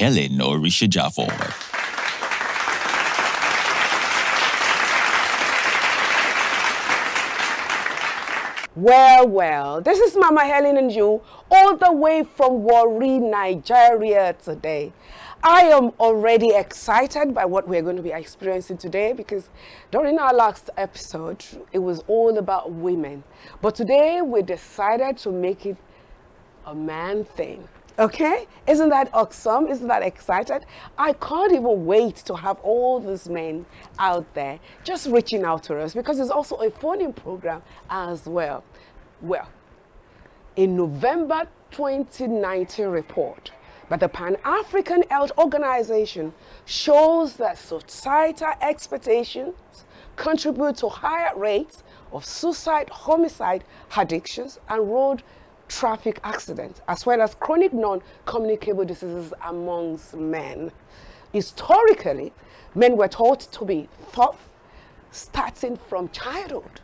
Helen Orisha Jaffor. Well, well, this is Mama Helen and you, all the way from Warri, Nigeria today. I am already excited by what we're going to be experiencing today because during our last episode, it was all about women. But today we decided to make it a man thing. Okay? Isn't that awesome? Isn't that excited? I can't even wait to have all these men out there just reaching out to us because it's also a phoning program as well. Well, in November 2019 report by the Pan African Health Organization shows that societal expectations contribute to higher rates of suicide, homicide, addictions, and road traffic accidents, as well as chronic non-communicable diseases amongst men. Historically, men were taught to be tough starting from childhood.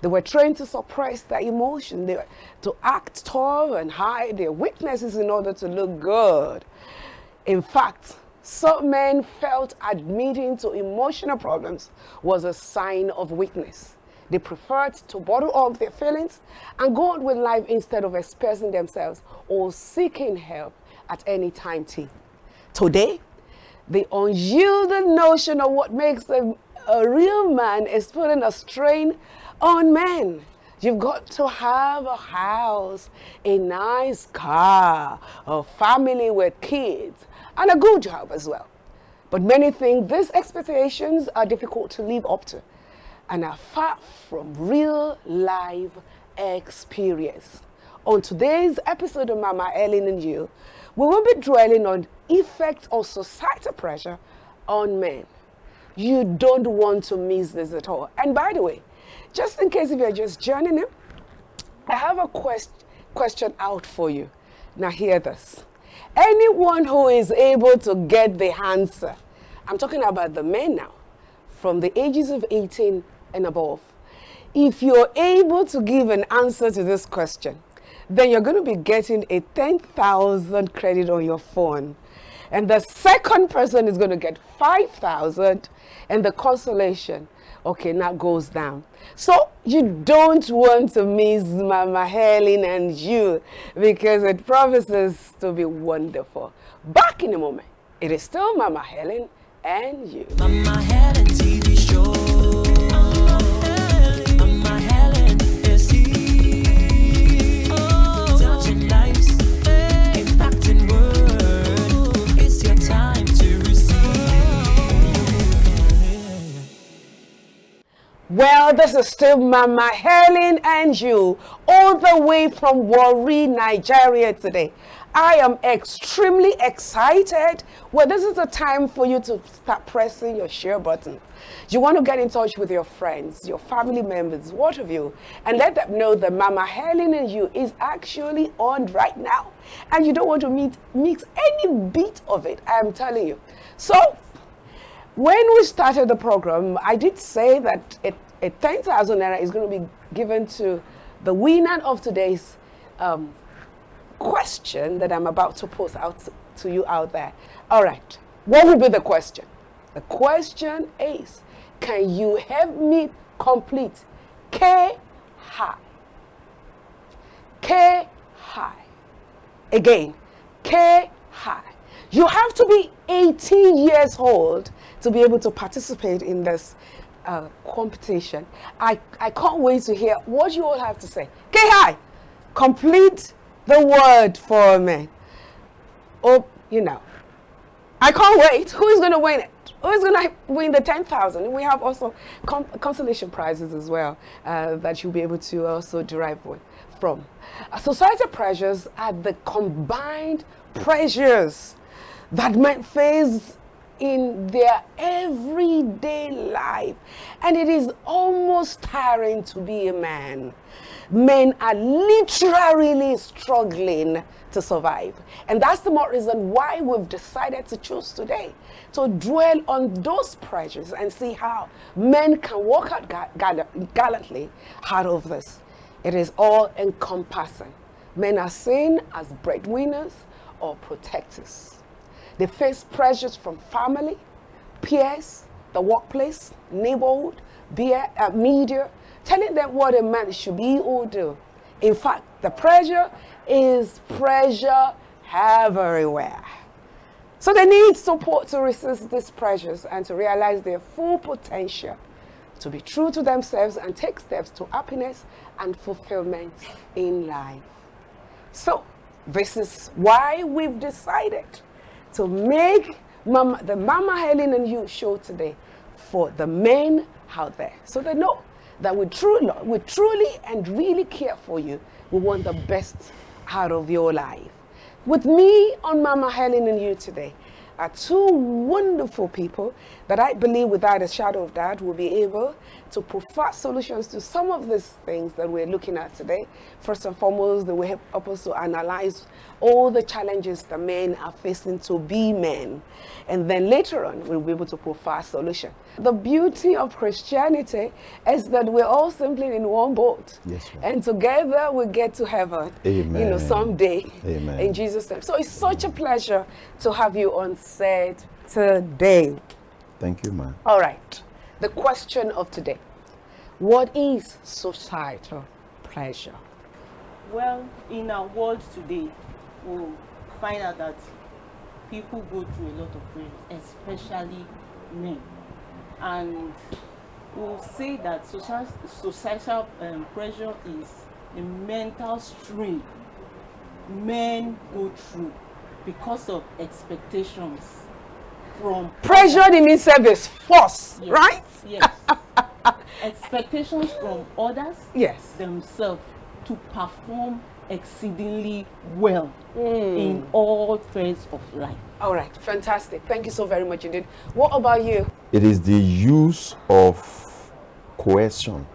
They were trained to suppress their emotion, they to act tough and hide their weaknesses in order to look good. In fact, some men felt admitting to emotional problems was a sign of weakness. They preferred to bottle up their feelings and go on with life instead of expressing themselves or seeking help at any time. T. Today, the unyielding notion of what makes a, a real man is putting a strain on men. You've got to have a house, a nice car, a family with kids, and a good job as well. But many think these expectations are difficult to live up to and are far from real life experience. On today's episode of Mama Helen and You, we will be dwelling on effects of societal pressure on men. You don't want to miss this at all. And by the way, just in case if you're just joining in, I have a quest- question out for you. Now hear this. Anyone who is able to get the answer, I'm talking about the men now, from the ages of 18 and above. If you're able to give an answer to this question, then you're going to be getting a 10,000 credit on your phone. And the second person is going to get 5,000 and the consolation, okay, now goes down. So you don't want to miss Mama Helen and you because it promises to be wonderful. Back in a moment. It is still Mama Helen and you. Mama Helen TV show. Well, this is still Mama Helen and you, all the way from Warri, Nigeria today. I am extremely excited. Well, this is the time for you to start pressing your share button. You want to get in touch with your friends, your family members, what of you, and let them know that Mama Helen and you is actually on right now. And you don't want to meet, mix any bit of it, I am telling you. So, when we started the program, I did say that a, a 10,000 naira is going to be given to the winner of today's um, question that I'm about to post out to, to you out there. All right, what will be the question? The question is Can you help me complete K high? K high. Again, K high. You have to be 18 years old to be able to participate in this uh, competition. I, I can't wait to hear what you all have to say. K high, complete the word for me. Oh, you know. I can't wait. Who is going to win it? Who is going to win the 10,000? We have also con- consolation prizes as well uh, that you'll be able to also derive with, from. Uh, societal pressures are the combined pressures that men face in their everyday life. And it is almost tiring to be a man. Men are literally struggling to survive. And that's the more reason why we've decided to choose today to dwell on those pressures and see how men can walk out gallantly out of this. It is all encompassing. Men are seen as breadwinners or protectors. They face pressures from family, peers, the workplace, neighborhood, beer, uh, media, telling them what a man should be or do. In fact, the pressure is pressure everywhere. So they need support to resist these pressures and to realize their full potential, to be true to themselves and take steps to happiness and fulfillment in life. So, this is why we've decided to make Mama, the Mama Helen and You show today for the men out there. So they know that we truly, we truly and really care for you. We want the best out of your life. With me on Mama Helen and You today are two wonderful people that I believe without a shadow of doubt will be able to provide solutions to some of these things that we're looking at today. First and foremost, they will help us to analyze all the challenges the men are facing to be men. And then later on, we'll be able to provide a solution. The beauty of Christianity is that we're all simply in one boat. Yes, and together we get to heaven. You know, someday. Amen. In Jesus' name. So it's such a pleasure to have you on set today. Thank you, ma'am. All right. The question of today What is societal pleasure? Well, in our world today, we'll find out that people go through a lot of pain, especially men. And we'll say that social, societal um, pressure is a mental strain men go through because of expectations from Pressure in itself is force, Yes, right? Yes. expectations from others Yes. themselves to perform exceedingly well Hmm. in all spheres of life. All right. Fantastic. Thank you so very much indeed. What about you? It is the use of coercion,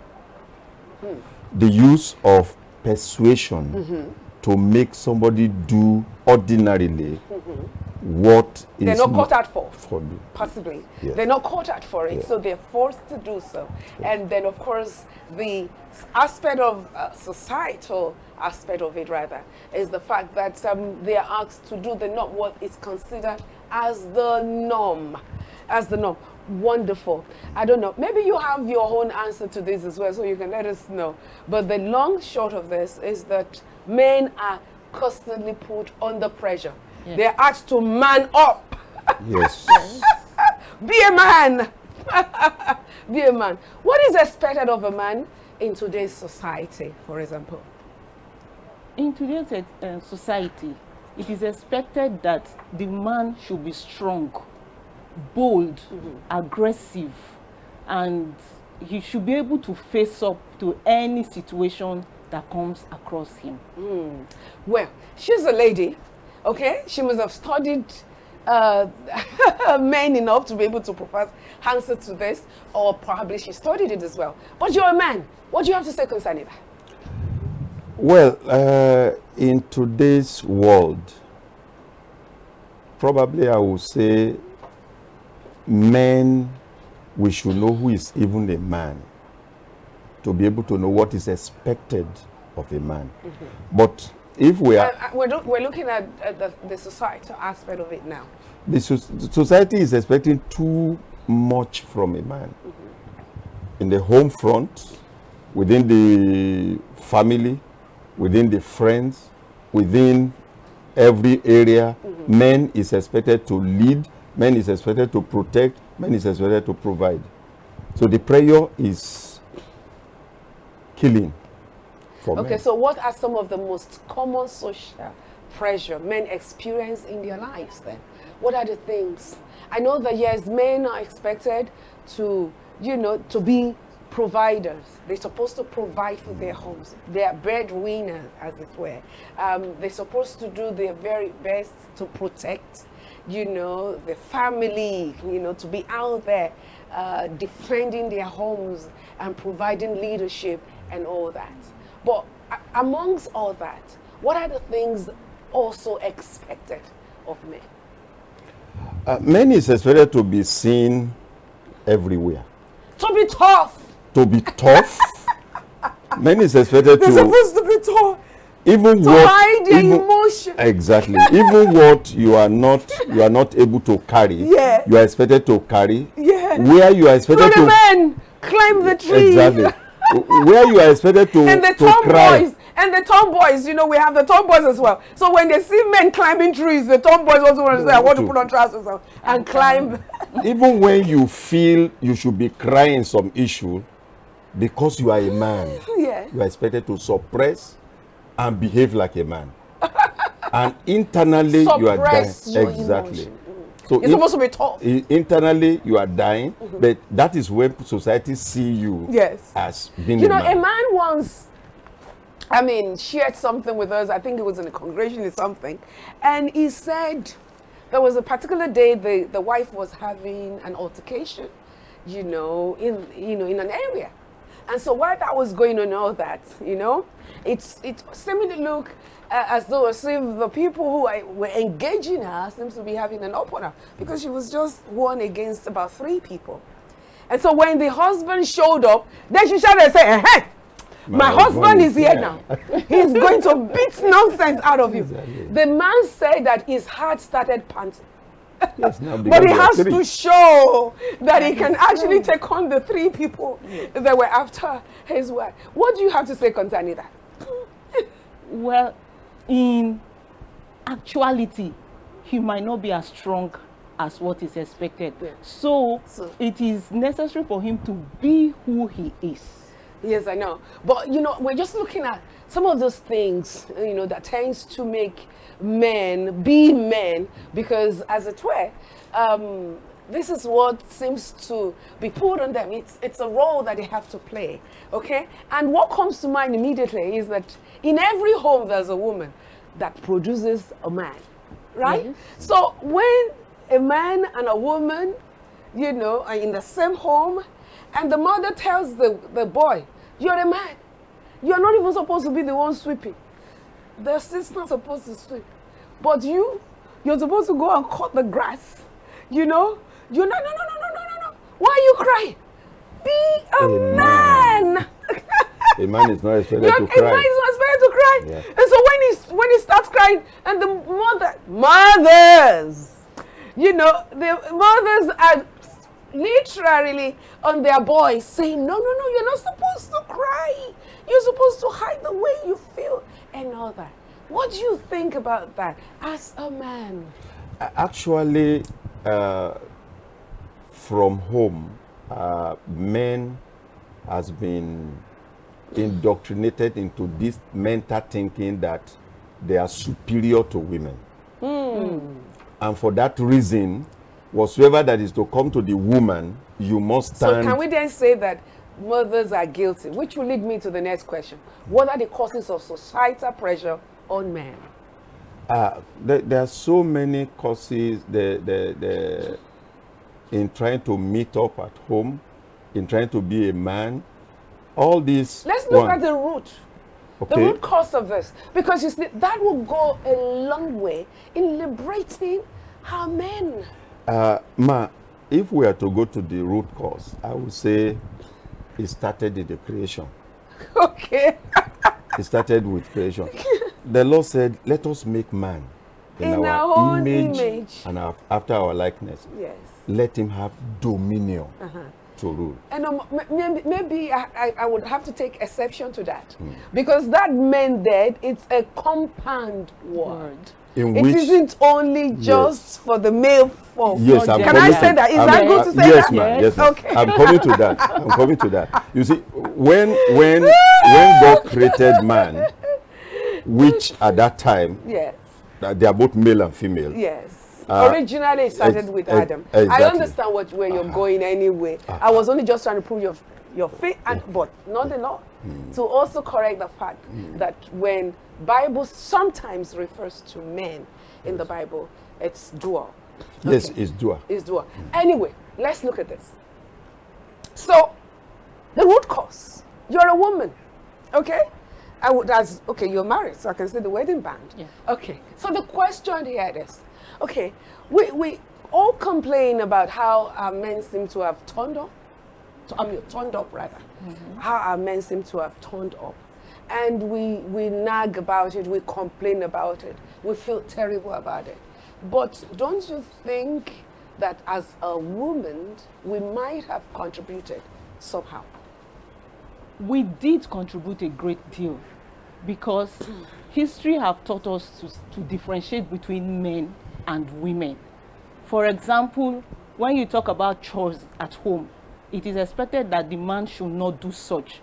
hmm. the use of persuasion mm-hmm. to make somebody do ordinarily mm-hmm. What is They're not caught out for. for you. possibly. Yes. They're not caught out for it, Yeah. so they're forced to do so. And then, of course, the aspect of uh, societal aspect of it, rather, is the fact that um, they are asked to do the not what is considered as the norm, as the norm. Wonderful. I don't know. Maybe you have your own answer to this as well, so you can let us know. But the long short of this is that men are constantly put under pressure. Yes. They're asked to man up. Yes. Be a man. Be a man. What is expected of a man in today's society, for example? In today's uh, society, it is expected that the man should be strong, bold, mm-hmm. aggressive, and he should be able to face up to any situation that comes across him. Hmm. Well, she's a lady, okay? She must have studied uh, men enough to be able to provide answer to this, or probably she studied it as well. But you're a man. What do you have to say concerning that? Well, uh, in today's world, probably I would say men, we should know who is even a man to be able to know what is expected of a man. But if we Uh, are, uh, we're, loo- we're looking at, at the, the societal aspect of it now. the soc- society is expecting too much from a man. In the home front, within the family, within the friends, within every area, men is expected to lead, men is expected to protect, men is expected to provide. So the prayer is killing for Okay, men. so what are some of the most common social pressure men experience in their lives then? What are the things? I know that yes, men are expected to, you know, to be providers. They're supposed to provide for their homes. They are breadwinners, as it were. Um, they're supposed to do their very best to protect, you know, the family, you know, to be out there uh, defending their homes and providing leadership and all that. But amongst all that, what are the things also expected of men? Uh, men is expected to be seen everywhere. To be tough. to be tough. Men is expected They're to supposed to be tough. even to what hide their even- emotion. exactly even what you are not you are not able to carry Yeah. you are expected to carry Yeah. where you are expected to men climb the tree. exactly where you are expected to and the to cry tomboys and the tomboys, you know, we have the tomboys as well. So when they see men climbing trees, the tomboys also want to say, "I want to put on trousers and- and climb." even when you feel you should be crying some issue because you are a man yeah. you are expected to suppress and behave like a man and internally you are dying Suppress your exactly emotion. So It's in- supposed to be tough. internally you are dying mm-hmm. but that is when society see you Yes. as being You a know, man. a man once, I mean, shared something with us. I think it was in a congregation or something. And he said there was a particular day the, the wife was having an altercation, you know, in, you know, in an area. And so while that was going on, all that, you know, it's, it seemed to look as though as if the people who are, were engaging her seems to be having an opener because she was just one against about three people. And so when the husband showed up, then she shouted and said, eh, hey, my, My husband, husband is is here here." now. He's going to beat nonsense out of you. Exactly. The man said that his heart started panting. yes, now But he has three. to show that he can actually take on the three people that were after his wife. What do you have to say concerning that? Well, in actuality, he might not be as strong as what is expected. Yeah. So, So- it is necessary for him to be who he is. Yes, I know. But you know, we're just looking at some of those things, you know, that tends to make men be men because, as it were, um, this is what seems to be put on them. It's it's a role that they have to play. Okay? And what comes to mind immediately is that in every home there's a woman that produces a man. Right? So when a man and a woman you know, are in the same home, and the mother tells the, the boy, You're a man. You're not even supposed to be the one sweeping. The sister's supposed to sweep. But you, you're supposed to go and cut the grass. You know? You're not, no, no, no, no, no, no, no. Why are you crying? Be a, A man. man. a man is not expected You're, to a man is not expected to cry. Yeah. And so when he when he starts crying, and the mother mothers, you know, the mothers are literally on their boys saying, No, no, no, you're not supposed to cry. You're supposed to hide the way you feel and all that. What do you think about that as a man? Actually uh, from home uh, men has been indoctrinated into this mental thinking that they are superior to women and for that reason whatsoever that is to come to the woman you must stand. So can we then say that mothers are guilty? Which will lead me to the next question. What are the causes of societal pressure on men? Uh, there, there are so many causes the, the, the, in trying to meet up at home, in trying to be a man. All these. Let's look at the root. The root cause of this. Because you see, that will go a long way in liberating our men. uh, Ma, if we are to go to the root cause, I would say it started in the creation. Okay. It started with creation. the Lord said, "Let us make man in, In our, our own image, image. and after our likeness. yes. Let him have dominion Uh-huh. to rule." And um, maybe, maybe I, I, I would have to take exception to that. Hmm. Because that men dead, it's a compound word. In It which not only just for the male form. Yes, I'm Can coming I to- say that? Is I'm- that good to say yes, that? ma'am. Yes. Yes. Okay. I'm coming to that. I'm coming to that. You see, when when when God created man, which at that time Yes. uh, they are both male and female. Yes. Uh, Originally, it started ex- with ex- Adam. I understand what where you're uh-huh. going anyway. Uh-huh. I was only just trying to prove your your faith, and but not the law. Hmm. To also correct the fact hmm. that when Bible sometimes refers to men in the Bible, it's dual. Yes, Okay. it's dual. Is dual. Hmm. Anyway, let's look at this. So, the root cause. You're a woman, okay? I would as okay. You're married, so I can see the wedding band. Yeah. Okay. So the question here is, okay, we we all complain about how our men seem to have turned up. I mean, turned up rather. Mm-hmm. How our men seem to have turned up, and we, we nag about it, we complain about it, we feel terrible about it. But don't you think that as a woman, we might have contributed somehow? we did contribute a great deal because hmm. history have taught us to, to differentiate between men and women. For example, when you talk about chores at home, it is expected that the man should not do such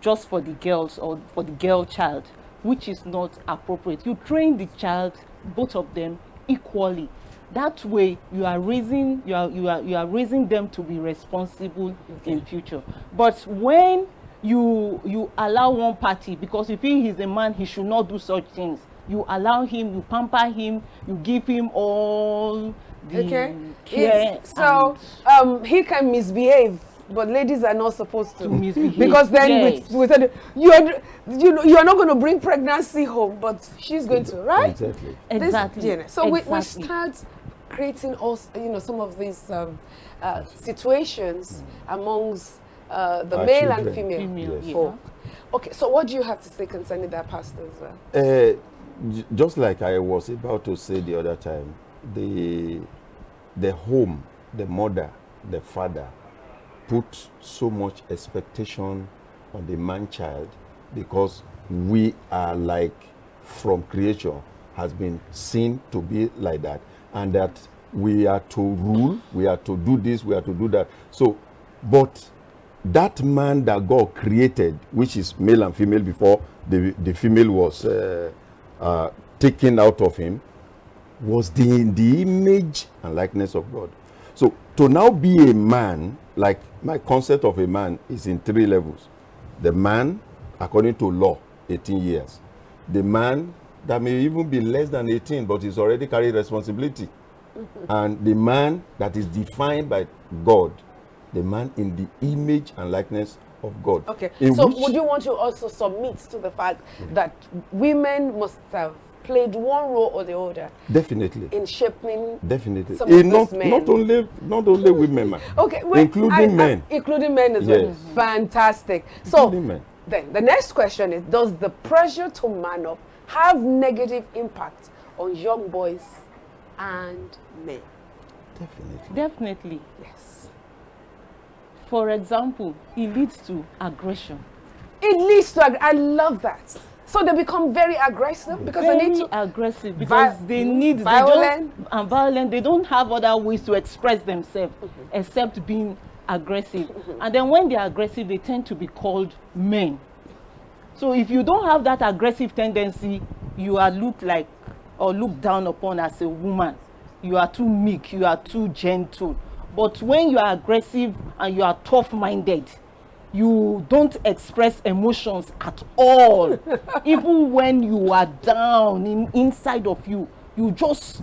just for the girls or for the girl child, which is not appropriate. You train the child, both of them, equally. That way, you are raising you are you are you are raising them to be responsible in future. But when you you allow one party because if he is a man he should not do such things you allow him you pamper him you give him all the Okay. care It's- so um, he can misbehave, but ladies are not supposed to. To misbehave. Because then Yes. we, we said you're you know you're not going to bring pregnancy home, but she's going to, right? Exactly. This- exactly you know, so we, we start creating also you know some of these um, uh, situations amongst uh, the Our male and female, Female, Yes. yeah. folk. Okay, so what do you have to say concerning that, Pastor? As well? Uh, j- just like I was about to say the other time, the the home, the mother, the father, put so much expectation on the man child because we are like from creation has been seen to be like that. And that we are to rule we are to do this we are to do that. So but that man that God created, which is male and female before the, the female was uh, uh, taken out of him, was the, the image and likeness of God. So to now be a man, like my concept of a man is in three levels. The man, according to law, 18 years. The man that may even be less than 18, but is already carrying responsibility. and the man that is defined by God, the man in the image and likeness of God. Okay, In so would you want to also submit to the fact that women must have played one role or the other Definitely. in shaping Definitely. some Eh, of not, these men. not only not only women, man. Okay, wait, including I- I- men. including men as well. Fantastic. So men. then the next question is: Does the pressure to man up have negative impact on young boys and men? Definitely. definitely Yes. For example it leads to aggression It leads to. ag- I love that. So they become very aggressive because they need to. aggressive because they need violent. they don't, and violent they don't have other ways to express themselves except being aggressive and then when they're aggressive they tend to be called men so if you don't have that aggressive tendency you are looked like or looked down upon as a woman you are too meek you are too gentle but when you are aggressive and you are tough minded you don't express emotions at all. Even when you are down in inside of you you just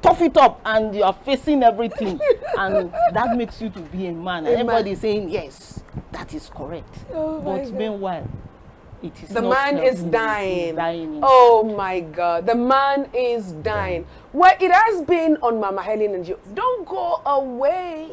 tough it up and you are facing everything. And that makes you to be a man. And man. everybody is saying yes that is correct. Oh but meanwhile it is The man is dying. He's dying Oh my God. The man is dying. Well, it has been on Mama Helen and you. Don't go away.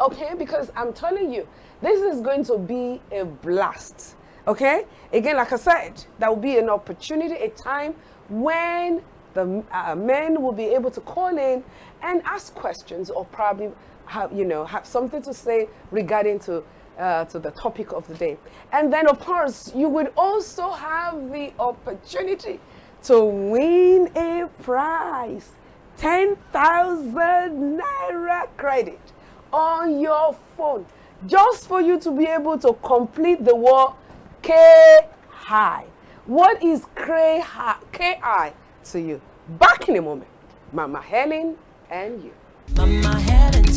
Okay? Because I'm telling you, this is going to be a blast. Okay? Again, like I said, that will be an opportunity, a time when the uh, men will be able to call in and ask questions or probably have, you know, have something to say regarding to uh, to the topic of the day. And then, of course, you would also have the opportunity to win a prize 10,000 naira credit on your phone just for you to be able to complete the word K high. What is K high to you? Back in a moment. Mama Helen and you. Mama Helen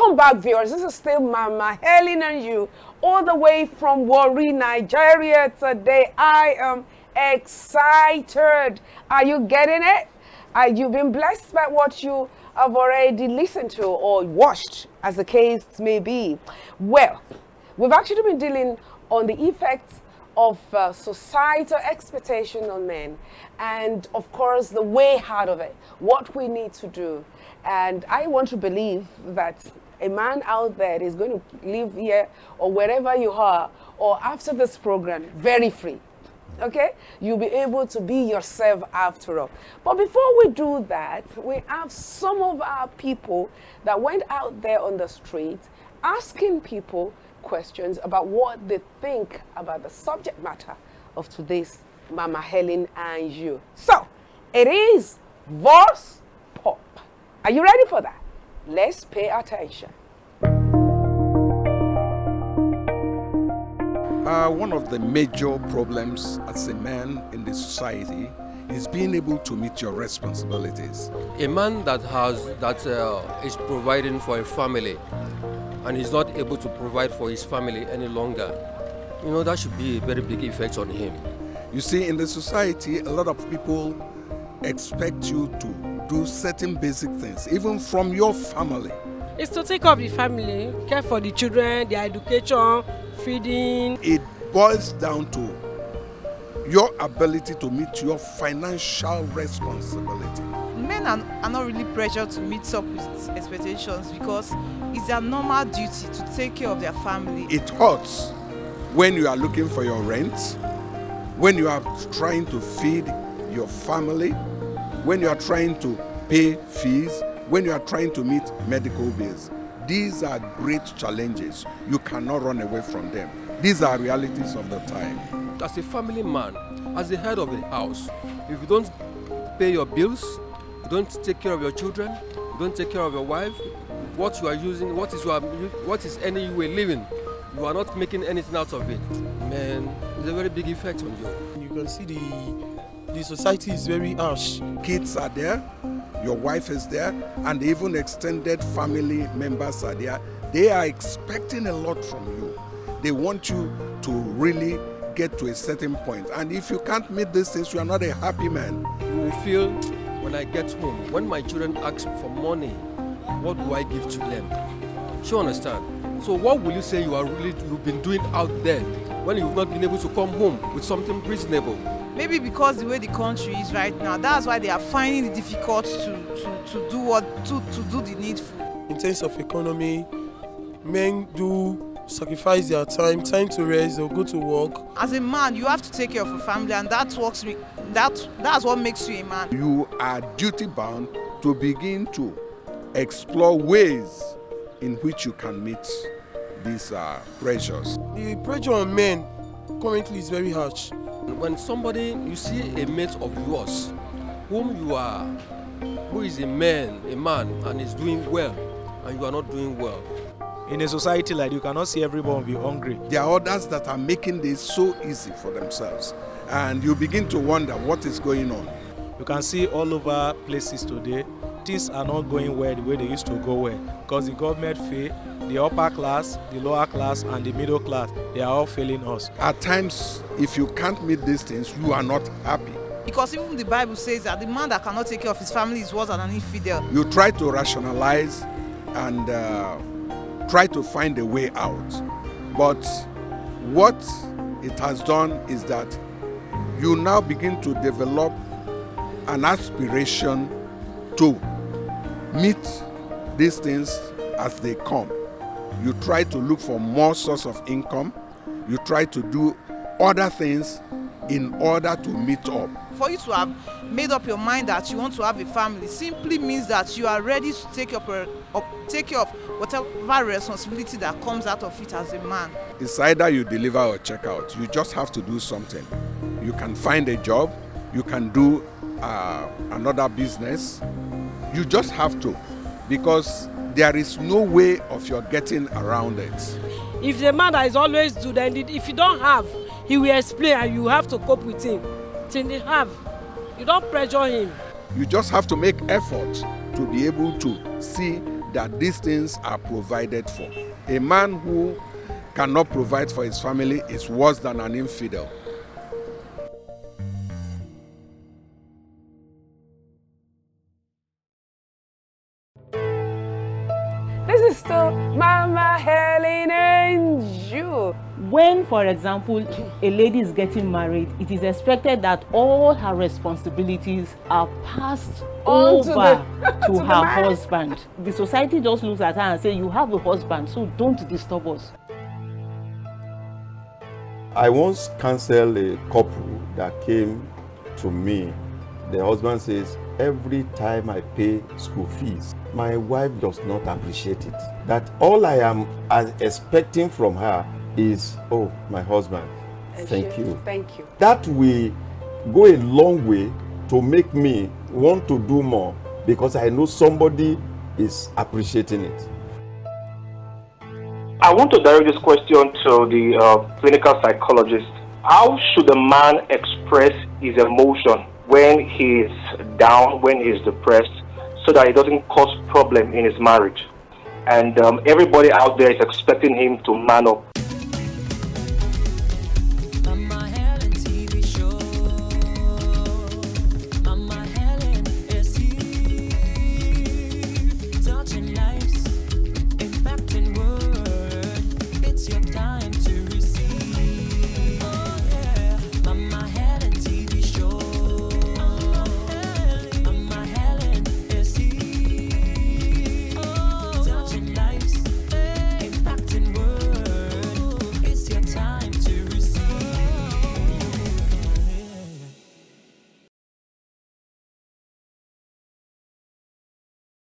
welcome back, viewers. This is still Mama Helen and you, all the way from Warri, Nigeria. Today, I am excited. Are you getting it? Are you been blessed by what you have already listened to or watched, as the case may be? Well, we've actually been dealing on the effects of uh, societal expectation on men and of course the way out of it what we need to do and i want to believe that a man out there is going to live here or wherever you are or after this program very free okay? You'll be able to be yourself after all. But before we do that we have some of our people that went out there on the street asking people questions about what they think about the subject matter of today's mama helen and you. So it is voice pop. Are you ready for that let's pay attention Uh, one of the major problems as a man in the society is being able to meet your responsibilities. a man that has that uh, is providing for a family and is not able to provide for his family any longer you know that should be a very big effect on him You see, in the society, a lot of people expect you to do certain basic things, even from your family. It's to take care of the family, care for the children, their education, feeding. It boils down to your ability to meet your financial responsibility. men are, are not really pressured to meet up with expectations because it's their normal duty to take care of their family. It hurts when you are looking for your rent, when you are trying to feed your family, when you are trying to pay fees, when you are trying to meet medical bills. These are great challenges. You cannot run away from them. These are realities of the time. as a family man as the head of the house if you don't pay your bills you don't take care of your children you don't take care of your wife what you are using what is your what is any you are living you are not making anything out of it man it's a very big effect on you You can see the the society is very harsh. Kids are there, your wife is there, and even extended family members are there. They are expecting a lot from you. They want you to really get to a certain point. And if you can't meet these things, you are not a happy man. you will feel when i get home when my children ask for money what do i give to them do you understand so what will you say you are really you've been doing out there when you've not been able to come home with something reasonable Maybe because the way the country is right now, that's why they are finding it difficult to, to, to do what to, to do the needful. In terms of economy, men do sacrifice their time, time to rest, they'll go to work. As a man, you have to take care of your family, and that works. me- That that's what makes you a man. You are duty bound to begin to explore ways in which you can meet these uh, pressures. The pressure on men currently is very harsh. When somebody you see a mate of yours whom you are who is a man a man and is doing well and you are not doing well In a society like you cannot see everyone be hungry. There are others that are making this so easy for themselves. And you begin to wonder what is going on. You can see all over places today, things are not going well the way they used to go well because the government fail, the upper class, the lower class, and the middle class, they are all failing us. At times, if you can't meet these things, you are not happy. Because even the Bible says that the man that cannot take care of his family is worse than an infidel. You try to rationalize and uh, try to find a way out. But what it has done is that you now begin to develop an aspiration to meet these things as they come. You try to look for more source of income. You try to do other things in order to meet up. For you to have made up your mind that you want to have a family simply means that you are ready to take up, up take care of whatever responsibility that comes out of it as a man. It's either you deliver or check out. You just have to do something. You can find a job, you can do uh, another business. You just have to because there is no way of your getting around it. If the man that is always do, then if you don't have, he will explain and you have to cope with him. Till they have, you don't pressure him. You just have to make effort to be able to see that these things are provided for. A man who cannot provide for his family is worse than an infidel. When for example a lady is getting married it is expected that all her responsibilities are passed On to over the- to, to her man. husband the society just looks at her and say you have a husband so don't disturb us I once counseled a couple that came to me. The husband says, Every time I pay school fees, my wife does not appreciate it. That all I am expecting from her is, Oh, my husband, thank you. Thank you. That will go a long way to make me want to do more because I know somebody is appreciating it. I want to direct this question to the uh, clinical psychologist. How should a man express his emotion when he is down, when he is depressed, so that it doesn't cause problem in his marriage? And um, everybody out there is expecting him to man up